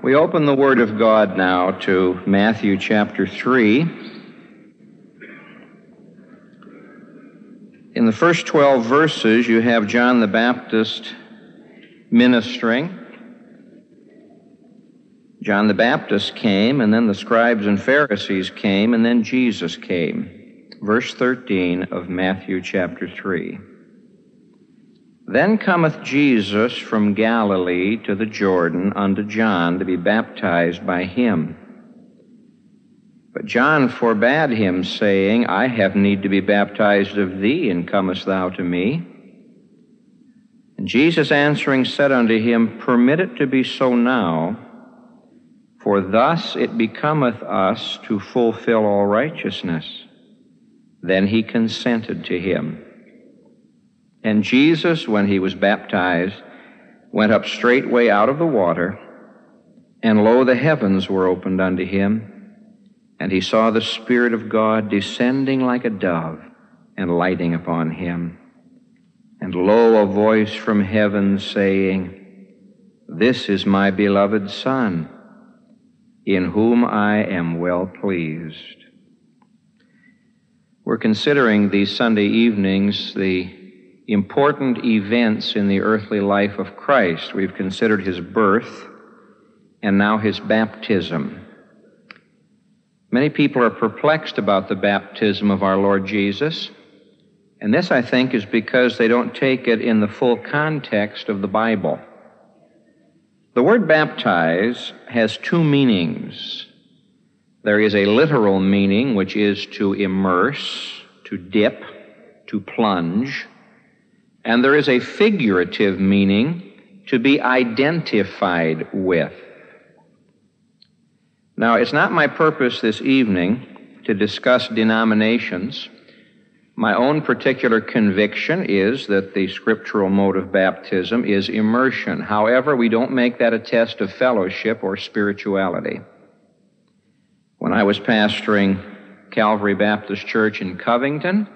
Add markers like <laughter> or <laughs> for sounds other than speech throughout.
We open the Word of God now to Matthew chapter 3. In the first 12 verses, you have John the Baptist ministering. John the Baptist came, and then the scribes and Pharisees came, and then Jesus came. Verse 13 of Matthew chapter 3. Then cometh Jesus from Galilee to the Jordan unto John to be baptized by him. But John forbade him, saying, I have need to be baptized of thee, and comest thou to me? And Jesus answering said unto him, Permit it to be so now, for thus it becometh us to fulfill all righteousness. Then he consented to him. And Jesus, when he was baptized, went up straightway out of the water, and lo, the heavens were opened unto him, and he saw the Spirit of God descending like a dove and lighting upon him. And lo, a voice from heaven saying, This is my beloved Son, in whom I am well pleased. We're considering these Sunday evenings the important events in the earthly life of Christ. We've considered his birth and now his baptism. Many people are perplexed about the baptism of our Lord Jesus, and this, I think, is because they don't take it in the full context of the Bible. The word baptize has two meanings. There is a literal meaning, which is to immerse, to dip, to plunge. And there is a figurative meaning to be identified with. Now, it's not my purpose this evening to discuss denominations. My own particular conviction is that the scriptural mode of baptism is immersion. However, we don't make that a test of fellowship or spirituality. When I was pastoring Calvary Baptist Church in Covington,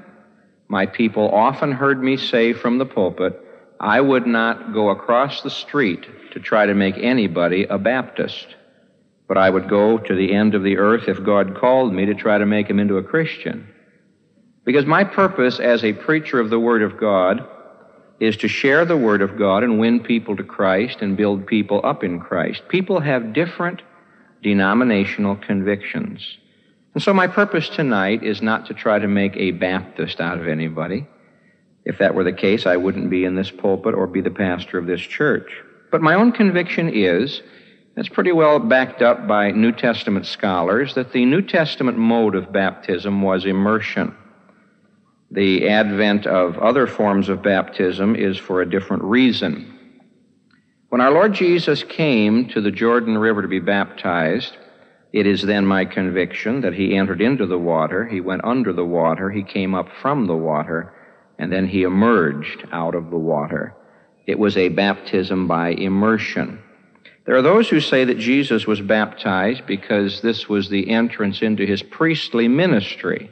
my people often heard me say from the pulpit, I would not go across the street to try to make anybody a Baptist, but I would go to the end of the earth if God called me to try to make him into a Christian. Because my purpose as a preacher of the Word of God is to share the Word of God and win people to Christ and build people up in Christ. People have different denominational convictions. And so my purpose tonight is not to try to make a Baptist out of anybody. If that were the case, I wouldn't be in this pulpit or be the pastor of this church. But my own conviction is, it's pretty well backed up by New Testament scholars, that the New Testament mode of baptism was immersion. The advent of other forms of baptism is for a different reason. When our Lord Jesus came to the Jordan River to be baptized, it is then my conviction that he entered into the water, he went under the water, he came up from the water, and then he emerged out of the water. It was a baptism by immersion. There are those who say that Jesus was baptized because this was the entrance into his priestly ministry.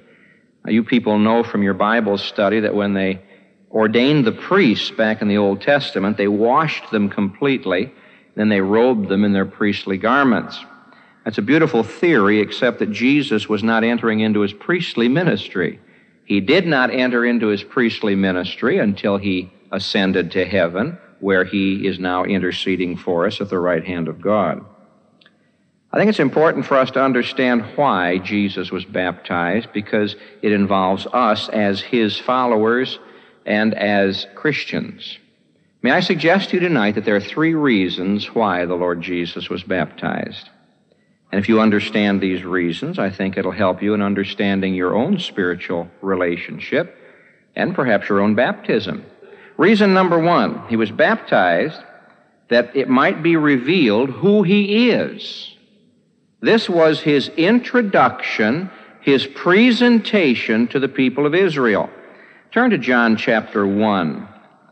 Now, you people know from your Bible study that when they ordained the priests back in the Old Testament, they washed them completely, then they robed them in their priestly garments. That's a beautiful theory, except that Jesus was not entering into his priestly ministry. He did not enter into his priestly ministry until he ascended to heaven, where he is now interceding for us at the right hand of God. I think it's important for us to understand why Jesus was baptized because it involves us as his followers and as Christians. May I suggest to you tonight that there are three reasons why the Lord Jesus was baptized. And if you understand these reasons, I think it'll help you in understanding your own spiritual relationship and perhaps your own baptism. Reason number one, he was baptized that it might be revealed who he is. This was his introduction, his presentation to the people of Israel. Turn to John chapter 1,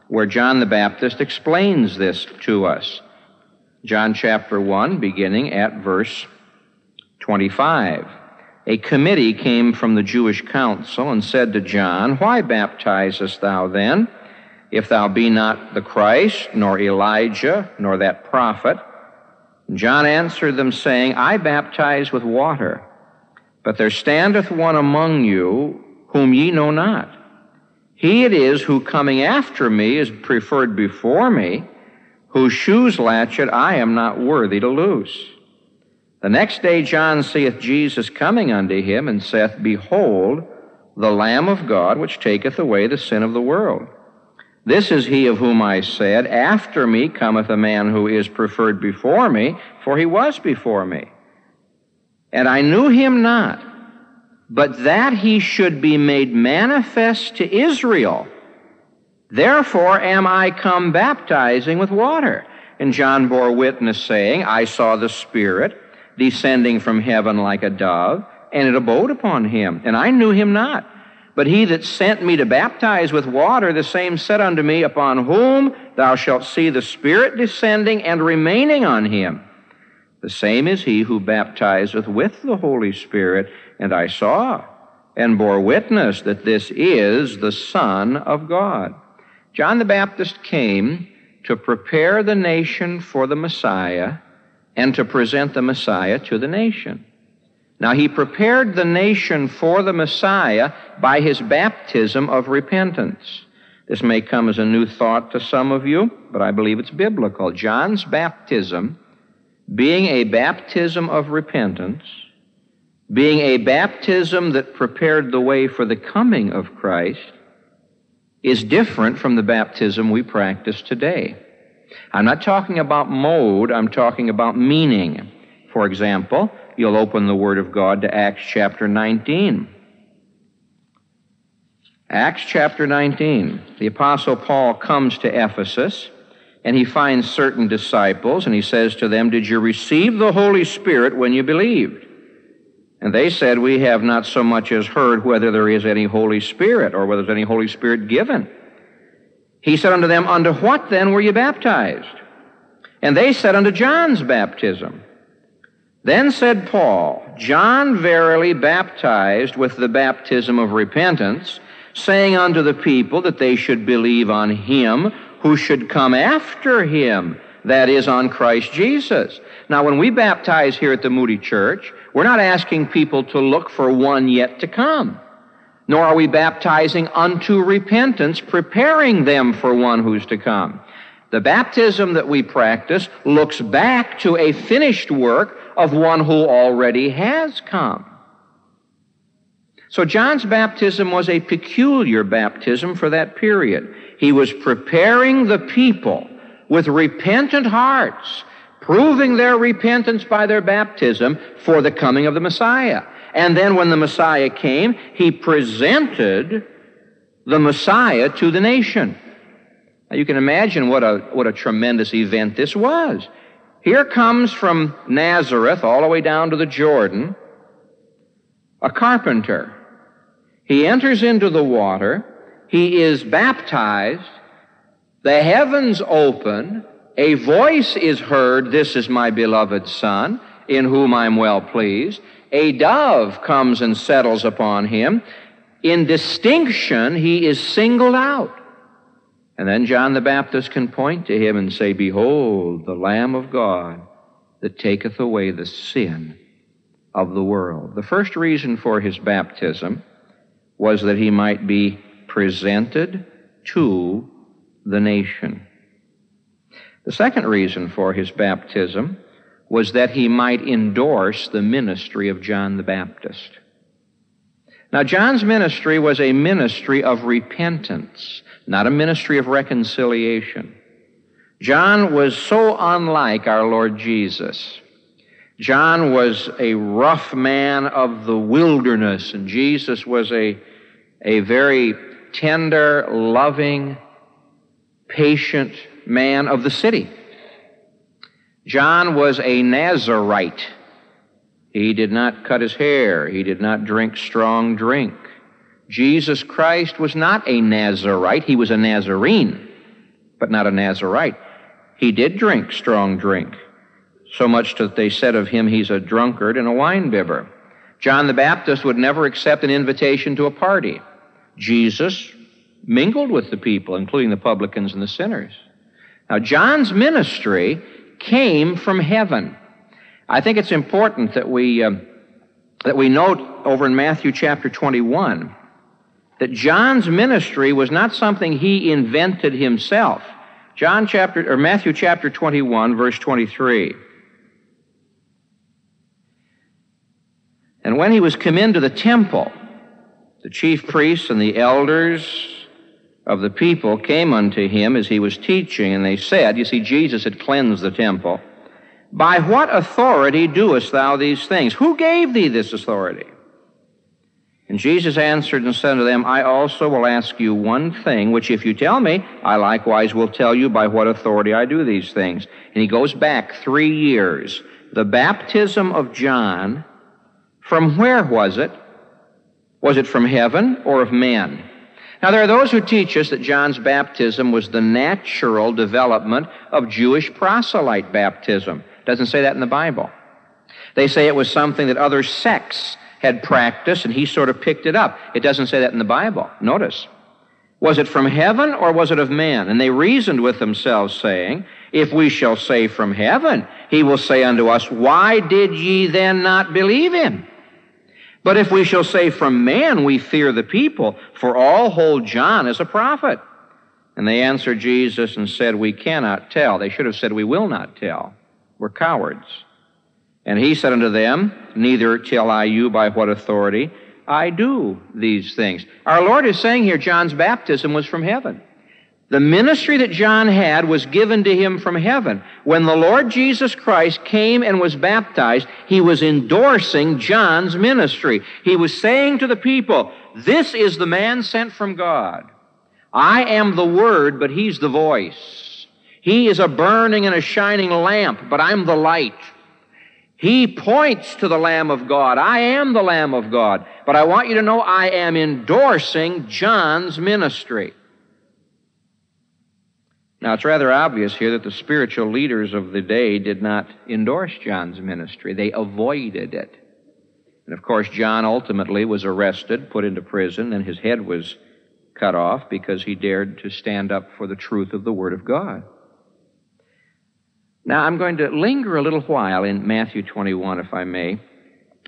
where John the Baptist explains this to us. John chapter 1, beginning at verse 25. A committee came from the Jewish council and said to John, Why baptizest thou then, if thou be not the Christ, nor Elijah, nor that prophet? John answered them, saying, I baptize with water, but there standeth one among you whom ye know not. He it is who coming after me is preferred before me, whose shoes latchet I am not worthy to loose. The next day John seeth Jesus coming unto him, and saith, Behold, the Lamb of God, which taketh away the sin of the world. This is he of whom I said, After me cometh a man who is preferred before me, for he was before me. And I knew him not, but that he should be made manifest to Israel. Therefore am I come baptizing with water. And John bore witness, saying, I saw the Spirit descending from heaven like a dove, and it abode upon him, and I knew him not. But he that sent me to baptize with water, the same said unto me, Upon whom thou shalt see the Spirit descending and remaining on him. The same is he who baptizeth with the Holy Spirit. And I saw and bore witness that this is the Son of God. John the Baptist came to prepare the nation for the Messiah and to present the Messiah to the nation. Now, he prepared the nation for the Messiah by his baptism of repentance. This may come as a new thought to some of you, but I believe it's biblical. John's baptism, being a baptism of repentance, being a baptism that prepared the way for the coming of Christ, is different from the baptism we practice today. I'm not talking about mode, I'm talking about meaning. For example, you'll open the Word of God to Acts chapter 19. Acts chapter 19. The Apostle Paul comes to Ephesus and he finds certain disciples and he says to them, Did you receive the Holy Spirit when you believed? And they said, We have not so much as heard whether there is any Holy Spirit or whether there's any Holy Spirit given. He said unto them, Unto what then were you baptized? And they said, Unto John's baptism. Then said Paul, John verily baptized with the baptism of repentance, saying unto the people that they should believe on him who should come after him, that is, on Christ Jesus. Now, when we baptize here at the Moody Church, we're not asking people to look for one yet to come, nor are we baptizing unto repentance, preparing them for one who's to come. The baptism that we practice looks back to a finished work of one who already has come. So John's baptism was a peculiar baptism for that period. He was preparing the people with repentant hearts, proving their repentance by their baptism for the coming of the Messiah. And then when the Messiah came, he presented the Messiah to the nation. Now you can imagine what a, what a tremendous event this was. Here comes from Nazareth all the way down to the Jordan a carpenter. He enters into the water. He is baptized. The heavens open. A voice is heard, This is my beloved Son, in whom I'm well pleased. A dove comes and settles upon him. In distinction, he is singled out. And then John the Baptist can point to him and say, Behold, the Lamb of God that taketh away the sin of the world. The first reason for his baptism was that he might be presented to the nation. The second reason for his baptism was that he might endorse the ministry of John the Baptist. Now, John's ministry was a ministry of repentance not a ministry of reconciliation. John was so unlike our Lord Jesus. John was a rough man of the wilderness, and Jesus was a, a very tender, loving, patient man of the city. John was a Nazarite. He did not cut his hair. He did not drink strong drink. Jesus Christ was not a Nazarite. He was a Nazarene, but not a Nazarite. He did drink strong drink, so much that they said of him he's a drunkard and a winebibber. John the Baptist would never accept an invitation to a party. Jesus mingled with the people, including the publicans and the sinners. Now, John's ministry came from heaven. I think it's important that we, uh, that we note over in Matthew chapter 21 that John's ministry was not something he invented himself. John chapter or Matthew chapter 21 verse 23. And when he was come into the temple, the chief priests and the elders of the people came unto him as he was teaching, and they said, You see, Jesus had cleansed the temple. By what authority doest thou these things? Who gave thee this authority? And Jesus answered and said unto them, I also will ask you one thing, which if you tell me, I likewise will tell you by what authority I do these things. And he goes back three years. The baptism of John, from where was it? Was it from heaven or of men? Now, there are those who teach us that John's baptism was the natural development of Jewish proselyte baptism. Doesn't say that in the Bible. They say it was something that other sects had practiced and he sort of picked it up. It doesn't say that in the Bible. Notice. Was it from heaven or was it of man? And they reasoned with themselves, saying, If we shall say from heaven, he will say unto us, Why did ye then not believe him? But if we shall say from man, we fear the people, for all hold John as a prophet. And they answered Jesus and said, We cannot tell. They should have said, We will not tell. We're cowards. And he said unto them, Neither tell I you by what authority I do these things. Our Lord is saying here John's baptism was from heaven. The ministry that John had was given to him from heaven. When the Lord Jesus Christ came and was baptized, he was endorsing John's ministry. He was saying to the people, This is the man sent from God. I am the Word, but he's the voice. He is a burning and a shining lamp, but I'm the light. He points to the Lamb of God. I am the Lamb of God. But I want you to know I am endorsing John's ministry. Now, it's rather obvious here that the spiritual leaders of the day did not endorse John's ministry. They avoided it. And of course, John ultimately was arrested, put into prison, and his head was cut off because he dared to stand up for the truth of the Word of God. Now, I'm going to linger a little while in Matthew 21, if I may,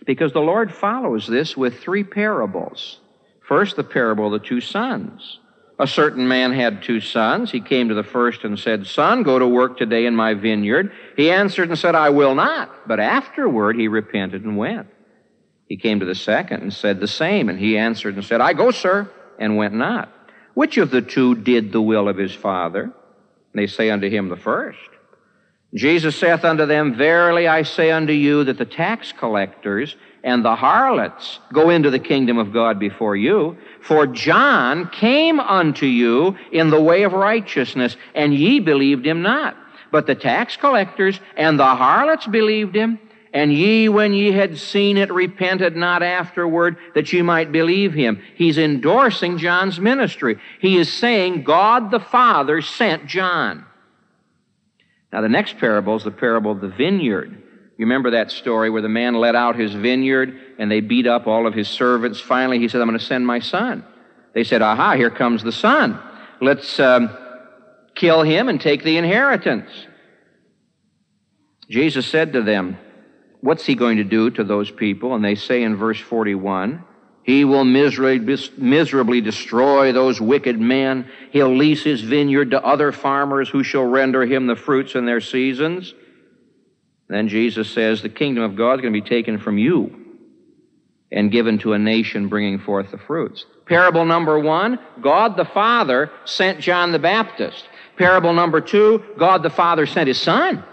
because the Lord follows this with three parables. First, the parable of the two sons. A certain man had two sons. He came to the first and said, Son, go to work today in my vineyard. He answered and said, I will not. But afterward he repented and went. He came to the second and said the same. And he answered and said, I go, sir, and went not. Which of the two did the will of his father? And they say unto him, The first. Jesus saith unto them, Verily I say unto you that the tax collectors and the harlots go into the kingdom of God before you. For John came unto you in the way of righteousness, and ye believed him not. But the tax collectors and the harlots believed him. And ye, when ye had seen it, repented not afterward that ye might believe him. He's endorsing John's ministry. He is saying God the Father sent John. Now, the next parable is the parable of the vineyard. You remember that story where the man let out his vineyard and they beat up all of his servants. Finally, he said, I'm going to send my son. They said, Aha, here comes the son. Let's um, kill him and take the inheritance. Jesus said to them, What's he going to do to those people? And they say in verse 41, he will miserably, destroy those wicked men. He'll lease his vineyard to other farmers who shall render him the fruits in their seasons. Then Jesus says, The kingdom of God is going to be taken from you and given to a nation bringing forth the fruits. Parable number one God the Father sent John the Baptist. Parable number two God the Father sent his Son.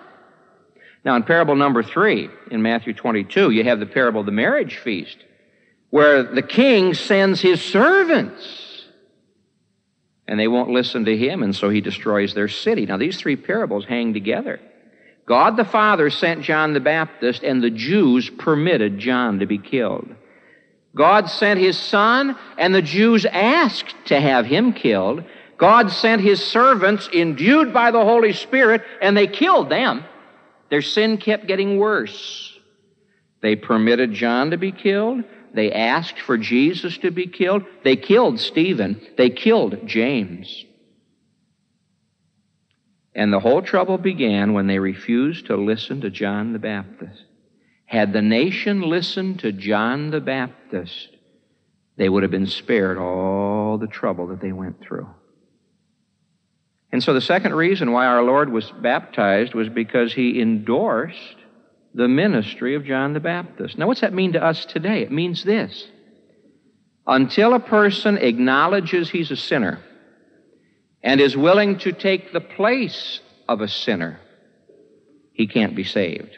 Now, in parable number three, in Matthew 22, you have the parable of the marriage feast where the king sends his servants and they won't listen to him, and so he destroys their city. Now, these three parables hang together. God the Father sent John the Baptist, and the Jews permitted John to be killed. God sent his son, and the Jews asked to have him killed. God sent his servants, endued by the Holy Spirit, and they killed them. Their sin kept getting worse. They permitted John to be killed. They asked for Jesus to be killed. They killed Stephen. They killed James. And the whole trouble began when they refused to listen to John the Baptist. Had the nation listened to John the Baptist, they would have been spared all the trouble that they went through. And so the second reason why our Lord was baptized was because he endorsed the ministry of John the Baptist. Now, what's that mean to us today? It means this. Until a person acknowledges he's a sinner and is willing to take the place of a sinner, he can't be saved.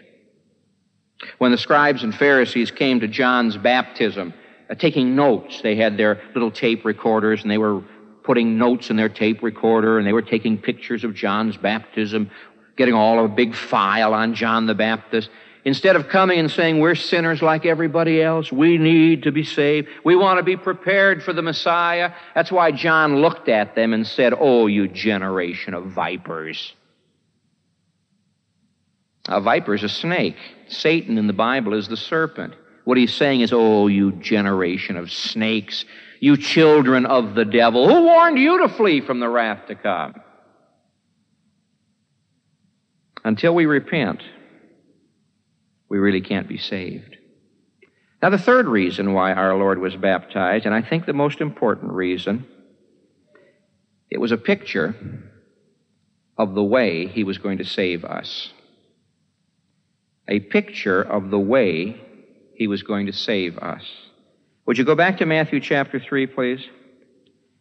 When the scribes and Pharisees came to John's baptism, uh, taking notes, they had their little tape recorders and they were putting notes in their tape recorder and they were taking pictures of John's baptism, getting all of a big file on John the Baptist. Instead of coming and saying, We're sinners like everybody else, we need to be saved, we want to be prepared for the Messiah. That's why John looked at them and said, Oh, you generation of vipers. A viper is a snake. Satan in the Bible is the serpent. What he's saying is, Oh, you generation of snakes, you children of the devil, who warned you to flee from the wrath to come? Until we repent, we really can't be saved. Now, the third reason why our Lord was baptized, and I think the most important reason, it was a picture of the way he was going to save us. A picture of the way he was going to save us. Would you go back to Matthew chapter 3, please?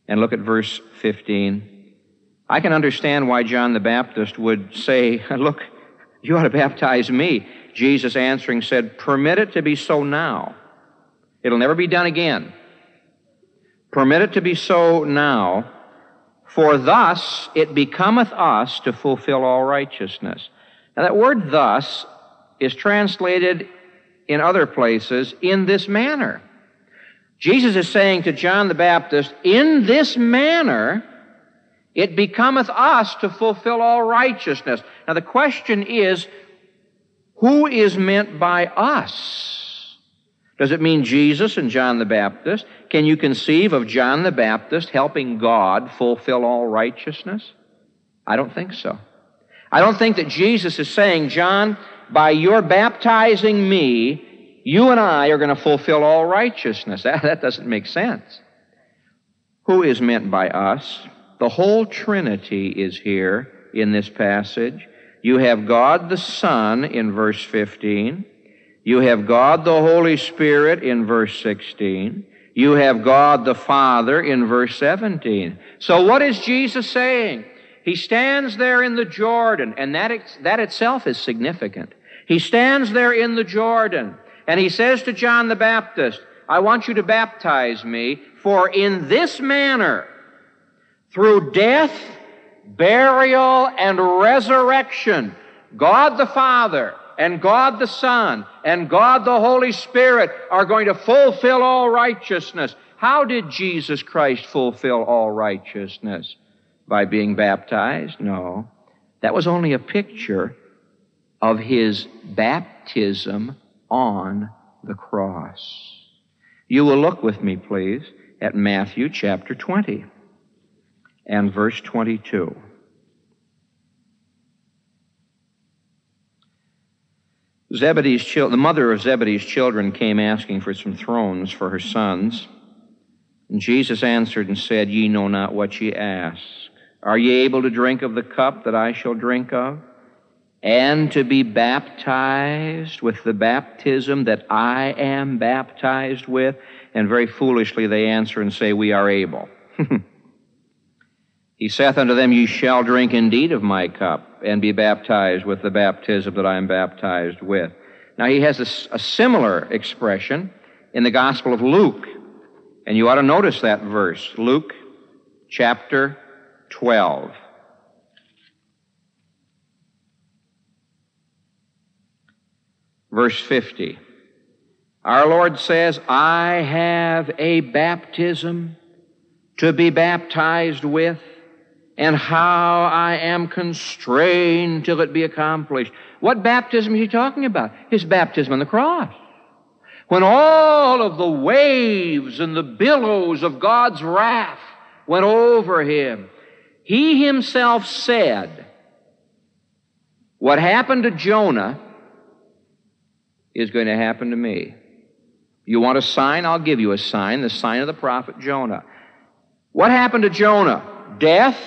And look at verse 15. I can understand why John the Baptist would say, Look, you ought to baptize me. Jesus answering said, Permit it to be so now. It'll never be done again. Permit it to be so now, for thus it becometh us to fulfill all righteousness. Now, that word thus is translated in other places in this manner. Jesus is saying to John the Baptist, In this manner it becometh us to fulfill all righteousness. Now, the question is, who is meant by us? Does it mean Jesus and John the Baptist? Can you conceive of John the Baptist helping God fulfill all righteousness? I don't think so. I don't think that Jesus is saying, John, by your baptizing me, you and I are going to fulfill all righteousness. <laughs> That, that doesn't make sense. Who is meant by us? The whole Trinity is here in this passage. You have God the Son in verse 15. You have God the Holy Spirit in verse 16. You have God the Father in verse 17. So what is Jesus saying? He stands there in the Jordan, and that, that itself is significant. He stands there in the Jordan, and he says to John the Baptist, I want you to baptize me, for in this manner, through death burial, and resurrection. God the Father and God the Son and God the Holy Spirit are going to fulfill all righteousness. How did Jesus Christ fulfill all righteousness? By being baptized? No. That was only a picture of his baptism on the cross. You will look with me, please, at Matthew chapter 20 and verse 22. Zebedee's chil- the mother of Zebedee's children came asking for some thrones for her sons. And Jesus answered and said, Ye know not what ye ask. Are ye able to drink of the cup that I shall drink of? And to be baptized with the baptism that I am baptized with? And very foolishly they answer and say, We are able. <laughs> He saith unto them, Ye shall drink indeed of my cup, and be baptized with the baptism that I am baptized with. Now, he has a, a similar expression in the Gospel of Luke, and you ought to notice that verse. Luke chapter 12. Verse 50. Our Lord says, I have a baptism to be baptized with and how I am constrained till it be accomplished. What baptism is he talking about? His baptism on the cross. When all of the waves and the billows of God's wrath went over him, he himself said, What happened to Jonah is going to happen to me. You want a sign? I'll give you a sign, the sign of the prophet Jonah. What happened to Jonah? Death,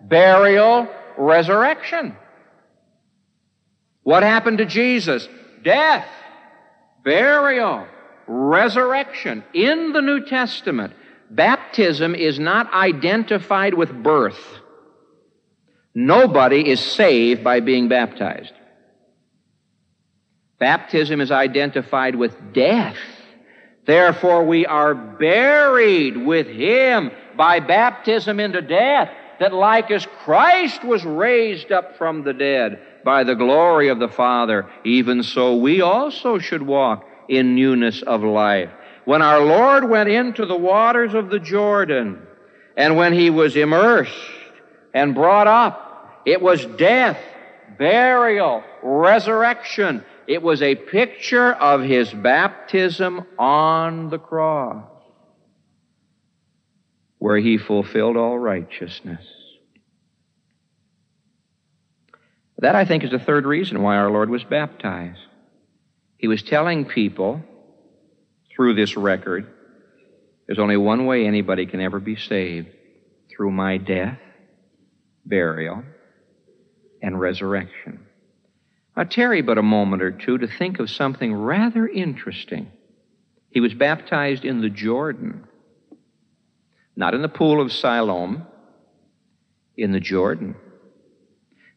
burial, resurrection. What happened to Jesus? Death, burial, resurrection. In the New Testament, baptism is not identified with birth. Nobody is saved by being baptized. Baptism is identified with death. Therefore, we are buried with Him by baptism into death, that like as Christ was raised up from the dead by the glory of the Father, even so we also should walk in newness of life. When our Lord went into the waters of the Jordan, and when He was immersed and brought up, it was death, burial, resurrection. It was a picture of his baptism on the cross, where he fulfilled all righteousness. That, I think, is the third reason why our Lord was baptized. He was telling people through this record there's only one way anybody can ever be saved through my death, burial, and resurrection. Now, tarry but a moment or two to think of something rather interesting. He was baptized in the Jordan, not in the pool of Siloam, in the Jordan.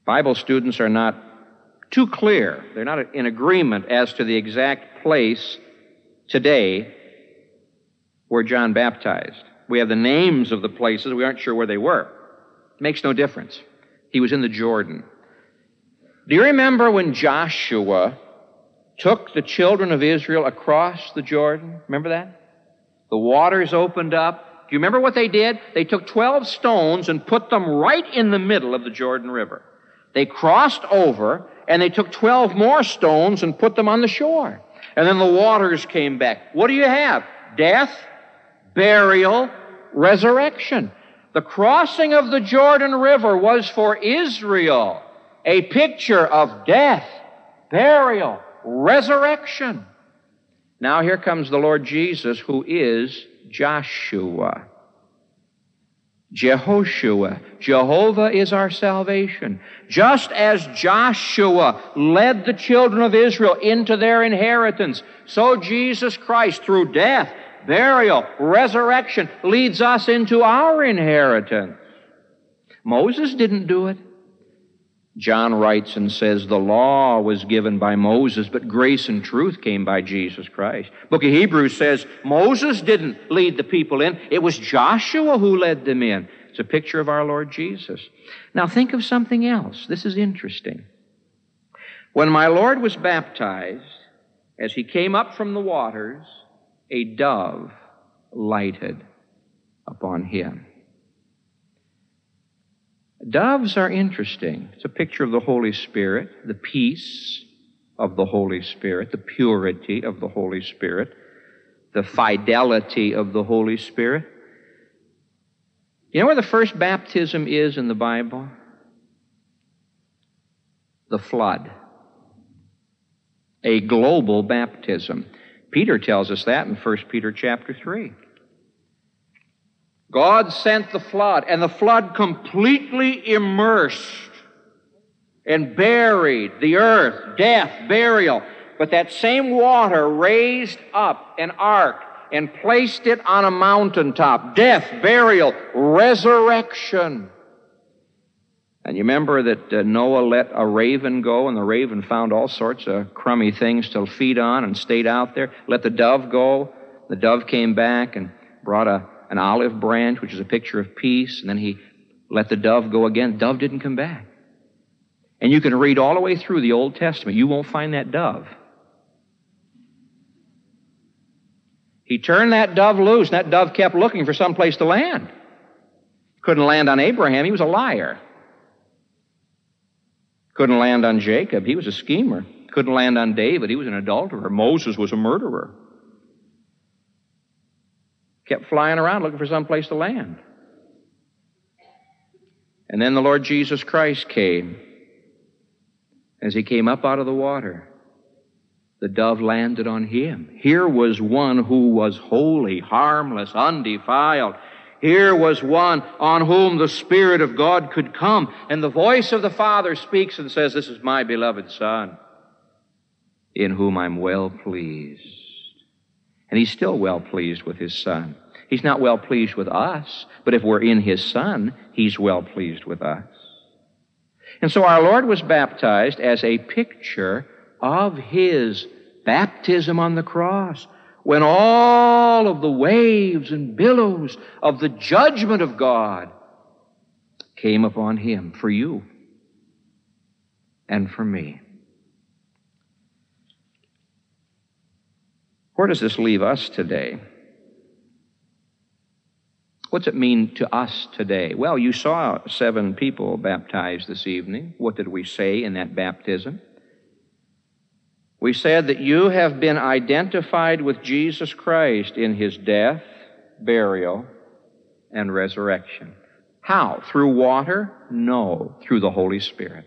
Bible students are not too clear. They're not in agreement as to the exact place today where John baptized. We have the names of the places, we aren't sure where they were. It makes no difference. He was in the Jordan. Do you remember when Joshua took the children of Israel across the Jordan? Remember that? The waters opened up. You remember what they did? They took 12 stones and put them right in the middle of the Jordan River. They crossed over and they took 12 more stones and put them on the shore. And then the waters came back. What do you have? Death, burial, resurrection. The crossing of the Jordan River was for Israel a picture of death, burial, resurrection. Now here comes the Lord Jesus, who is Joshua. Jehoshua. Jehovah is our salvation. Just as Joshua led the children of Israel into their inheritance, so Jesus Christ, through death, burial, resurrection, leads us into our inheritance. Moses didn't do it. John writes and says the law was given by Moses, but grace and truth came by Jesus Christ. Book of Hebrews says Moses didn't lead the people in, it was Joshua who led them in. It's a picture of our Lord Jesus. Now think of something else. This is interesting. When my Lord was baptized, as he came up from the waters, a dove lighted upon him. Doves are interesting. It's a picture of the Holy Spirit, the peace of the Holy Spirit, the purity of the Holy Spirit, the fidelity of the Holy Spirit. You know where the first baptism is in the Bible? The flood. A global baptism. Peter tells us that in 1 Peter chapter 3. God sent the flood, and the flood completely immersed and buried the earth, death, burial. But that same water raised up an ark and placed it on a mountaintop. Death, burial, resurrection. And you remember that uh, Noah let a raven go, and the raven found all sorts of crummy things to feed on and stayed out there. Let the dove go. The dove came back and brought a an olive branch, which is a picture of peace, and then he let the dove go again. The dove didn't come back. And you can read all the way through the Old Testament. You won't find that dove. He turned that dove loose, and that dove kept looking for some place to land. Couldn't land on Abraham. He was a liar. Couldn't land on Jacob. He was a schemer. Couldn't land on David. He was an adulterer. Moses was a murderer kept flying around looking for some place to land. And then the Lord Jesus Christ came. As he came up out of the water, the dove landed on him. Here was one who was holy, harmless, undefiled. Here was one on whom the Spirit of God could come. And the voice of the Father speaks and says, This is my beloved Son, in whom I'm well pleased. And he's still well pleased with his Son. He's not well pleased with us, but if we're in his Son, he's well pleased with us. And so our Lord was baptized as a picture of his baptism on the cross when all of the waves and billows of the judgment of God came upon him for you and for me. Where does this leave us today? What's it mean to us today? Well, you saw seven people baptized this evening. What did we say in that baptism? We said that you have been identified with Jesus Christ in his death, burial, and resurrection. How? Through water? No, through the Holy Spirit.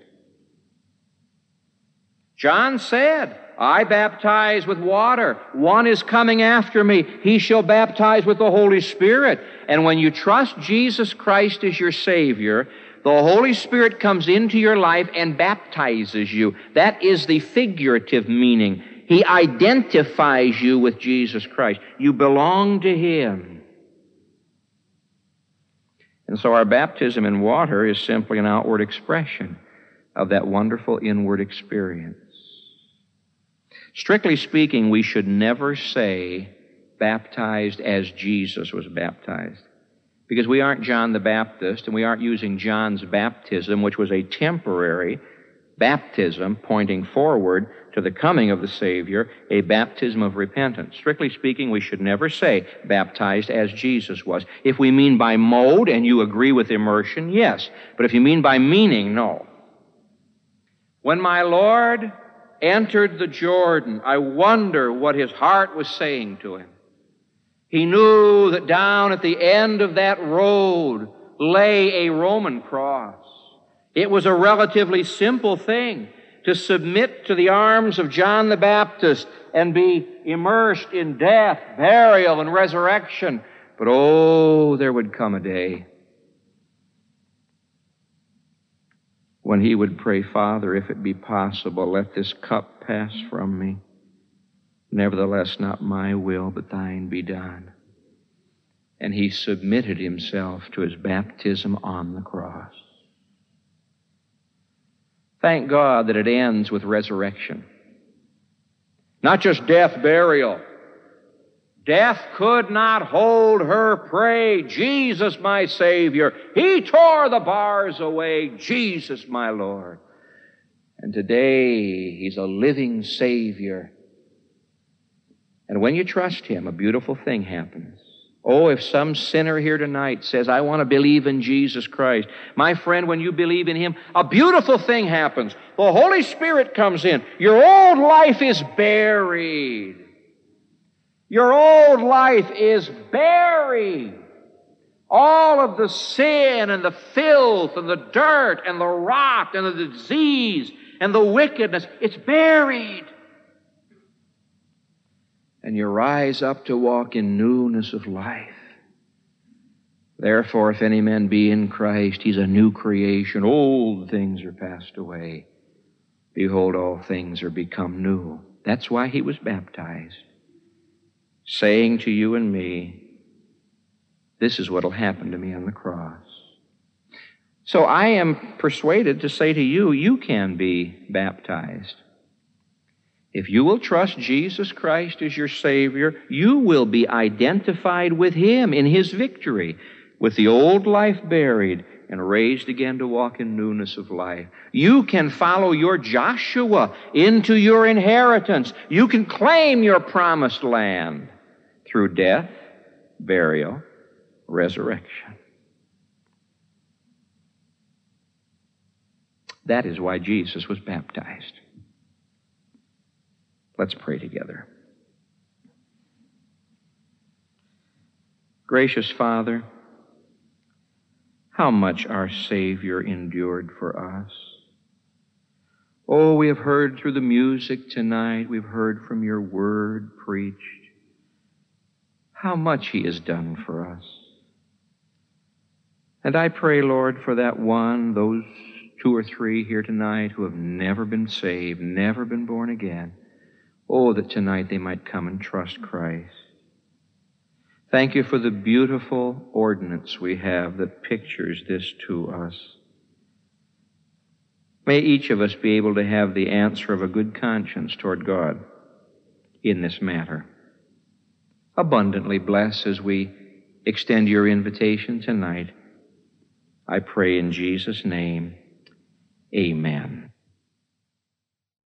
John said, I baptize with water. One is coming after me. He shall baptize with the Holy Spirit. And when you trust Jesus Christ as your Savior, the Holy Spirit comes into your life and baptizes you. That is the figurative meaning. He identifies you with Jesus Christ. You belong to Him. And so our baptism in water is simply an outward expression of that wonderful inward experience. Strictly speaking, we should never say baptized as Jesus was baptized because we aren't John the Baptist and we aren't using John's baptism, which was a temporary baptism pointing forward to the coming of the Savior, a baptism of repentance. Strictly speaking, we should never say baptized as Jesus was. If we mean by mode and you agree with immersion, yes. But if you mean by meaning, no. When my Lord entered the Jordan, I wonder what his heart was saying to him. He knew that down at the end of that road lay a Roman cross. It was a relatively simple thing to submit to the arms of John the Baptist and be immersed in death, burial, and resurrection. But oh, there would come a day when he would pray, Father, if it be possible, let this cup pass from me. Nevertheless, not my will, but thine be done. And he submitted himself to his baptism on the cross. Thank God that it ends with resurrection. Not just death, burial. Death could not hold her prey. Jesus, my Savior. He tore the bars away. Jesus, my Lord. And today, He's a living Savior and when you trust Him, a beautiful thing happens. Oh, if some sinner here tonight says, I want to believe in Jesus Christ, my friend, when you believe in Him, a beautiful thing happens. The Holy Spirit comes in. Your old life is buried. Your old life is buried. All of the sin and the filth and the dirt and the rot and the disease and the wickedness, it's buried and you rise up to walk in newness of life. Therefore, if any man be in Christ, he's a new creation. Old things are passed away. Behold, all things are become new. That's why he was baptized, saying to you and me, This is what will happen to me on the cross. So I am persuaded to say to you, you can be baptized. If you will trust Jesus Christ as your Savior, you will be identified with Him in His victory, with the old life buried and raised again to walk in newness of life. You can follow your Joshua into your inheritance. You can claim your promised land through death, burial, resurrection. That is why Jesus was baptized. Let's pray together. Gracious Father, how much our Savior endured for us. Oh, we have heard through the music tonight, we've heard from your word preached how much He has done for us. And I pray, Lord, for that one, those two or three here tonight who have never been saved, never been born again. Oh, that tonight they might come and trust Christ. Thank you for the beautiful ordinance we have that pictures this to us. May each of us be able to have the answer of a good conscience toward God in this matter. Abundantly bless as we extend your invitation tonight. I pray in Jesus' name, amen.